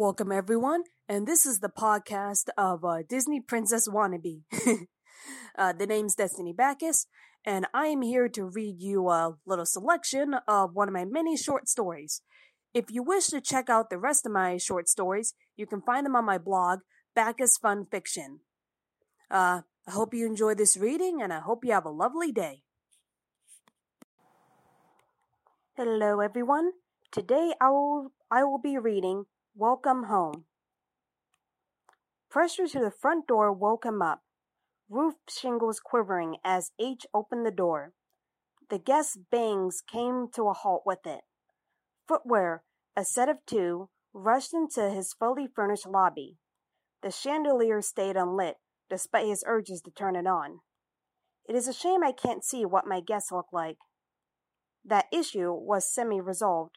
Welcome, everyone, and this is the podcast of uh, Disney Princess Wannabe. uh, the name's Destini Baccus, and I am here to read you a little selection of one of my many short stories. If you wish to check out the rest of my short stories, you can find them on my blog, Baccus Fun Fiction. Uh, I hope you enjoy this reading, and I hope you have a lovely day. Hello, everyone. Today I will I will be reading Welcome Home. Pressure to the front door woke him up, roof shingles quivering as H opened the door. The guest's bangs came to a halt with it. Footwear, a set of two, rushed into his fully furnished lobby. The chandelier stayed unlit, despite his urges to turn it on. It is a shame I can't see what my guests look like. That issue was semi resolved.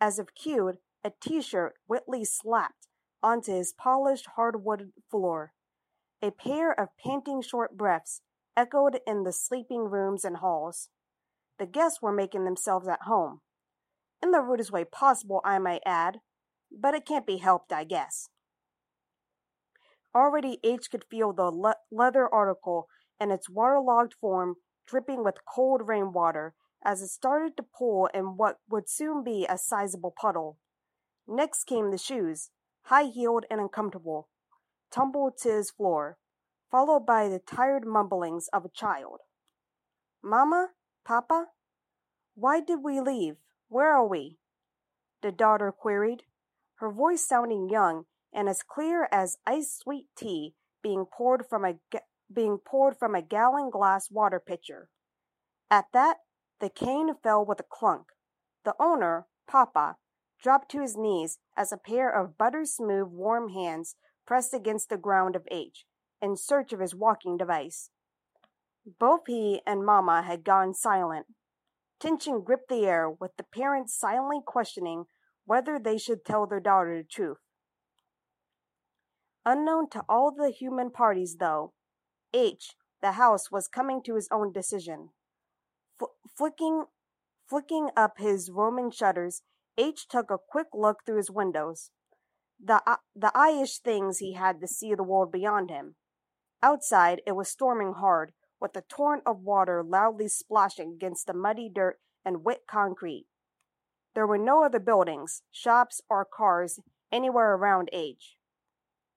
As if cued, a t-shirt Whitley slapped onto his polished hardwood floor. A pair of panting short breaths echoed in the sleeping rooms and halls. The guests were making themselves at home. In the rudest way possible, I might add, but it can't be helped, I guess. Already H could feel the le- leather article in its waterlogged form dripping with cold rainwater as it started to pool in what would soon be a sizable puddle. Next came the shoes, high-heeled and uncomfortable, tumbled to his floor, followed by the tired mumblings of a child. Mama? Papa? Why did we leave? Where are we? The daughter queried, her voice sounding young and as clear as iced sweet tea being poured from a being poured from a gallon glass water pitcher. At that, the cane fell with a clunk. The owner, Papa, dropped to his knees as a pair of butter smooth, warm hands pressed against the ground of H, in search of his walking device. Both he and Mamma had gone silent. Tension gripped the air, with the parents silently questioning whether they should tell their daughter the truth. Unknown to all the human parties, though, H, the house, was coming to his own decision. F- flicking, flicking up his Roman shutters, H took a quick look through his windows. The, uh, the eye-ish things he had to see the world beyond him. Outside, it was storming hard, with a torrent of water loudly splashing against the muddy dirt and wet concrete. There were no other buildings, shops, or cars anywhere around H.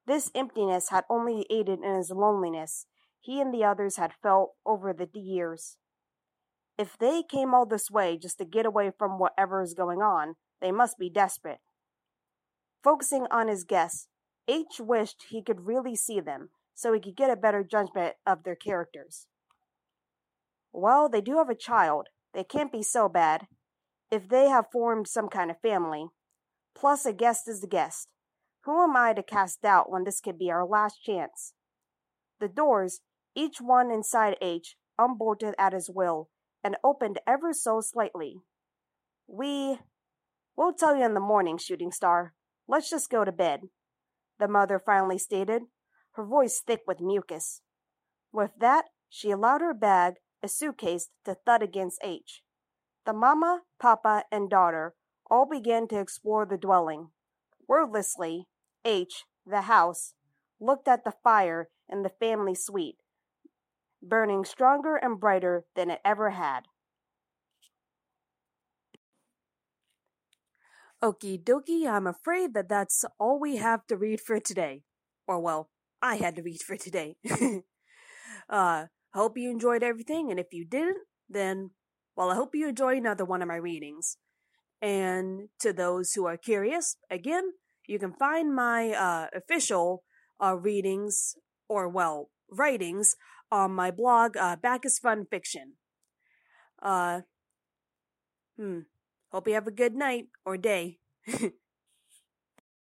This emptiness had only aided in his loneliness he and the others had felt over the years. If they came all this way just to get away from whatever is going on, they must be desperate. Focusing on his guests, H wished he could really see them so he could get a better judgment of their characters. Well, they do have a child. They can't be so bad. If they have formed some kind of family. Plus, a guest is a guest. Who am I to cast doubt when this could be our last chance? The doors, each one inside H, unbolted at his will and opened ever so slightly. We We'll tell you in the morning, Shooting Star. Let's just go to bed, the mother finally stated, her voice thick with mucus. With that, she allowed her bag, a suitcase, to thud against H. The mama, papa, and daughter all began to explore the dwelling. Wordlessly, H, the house, looked at the fire in the family suite, burning stronger and brighter than it ever had. Okie dokie, I'm afraid that that's all we have to read for today. Or, well, I had to read for today. uh, hope you enjoyed everything, and if you didn't, then, well, I hope you enjoy another one of my readings. And to those who are curious, again, you can find my uh, official uh, readings, or, well, writings, on my blog, uh, Baccus Fun Fiction. Uh, hmm. Hope you have a good night or day.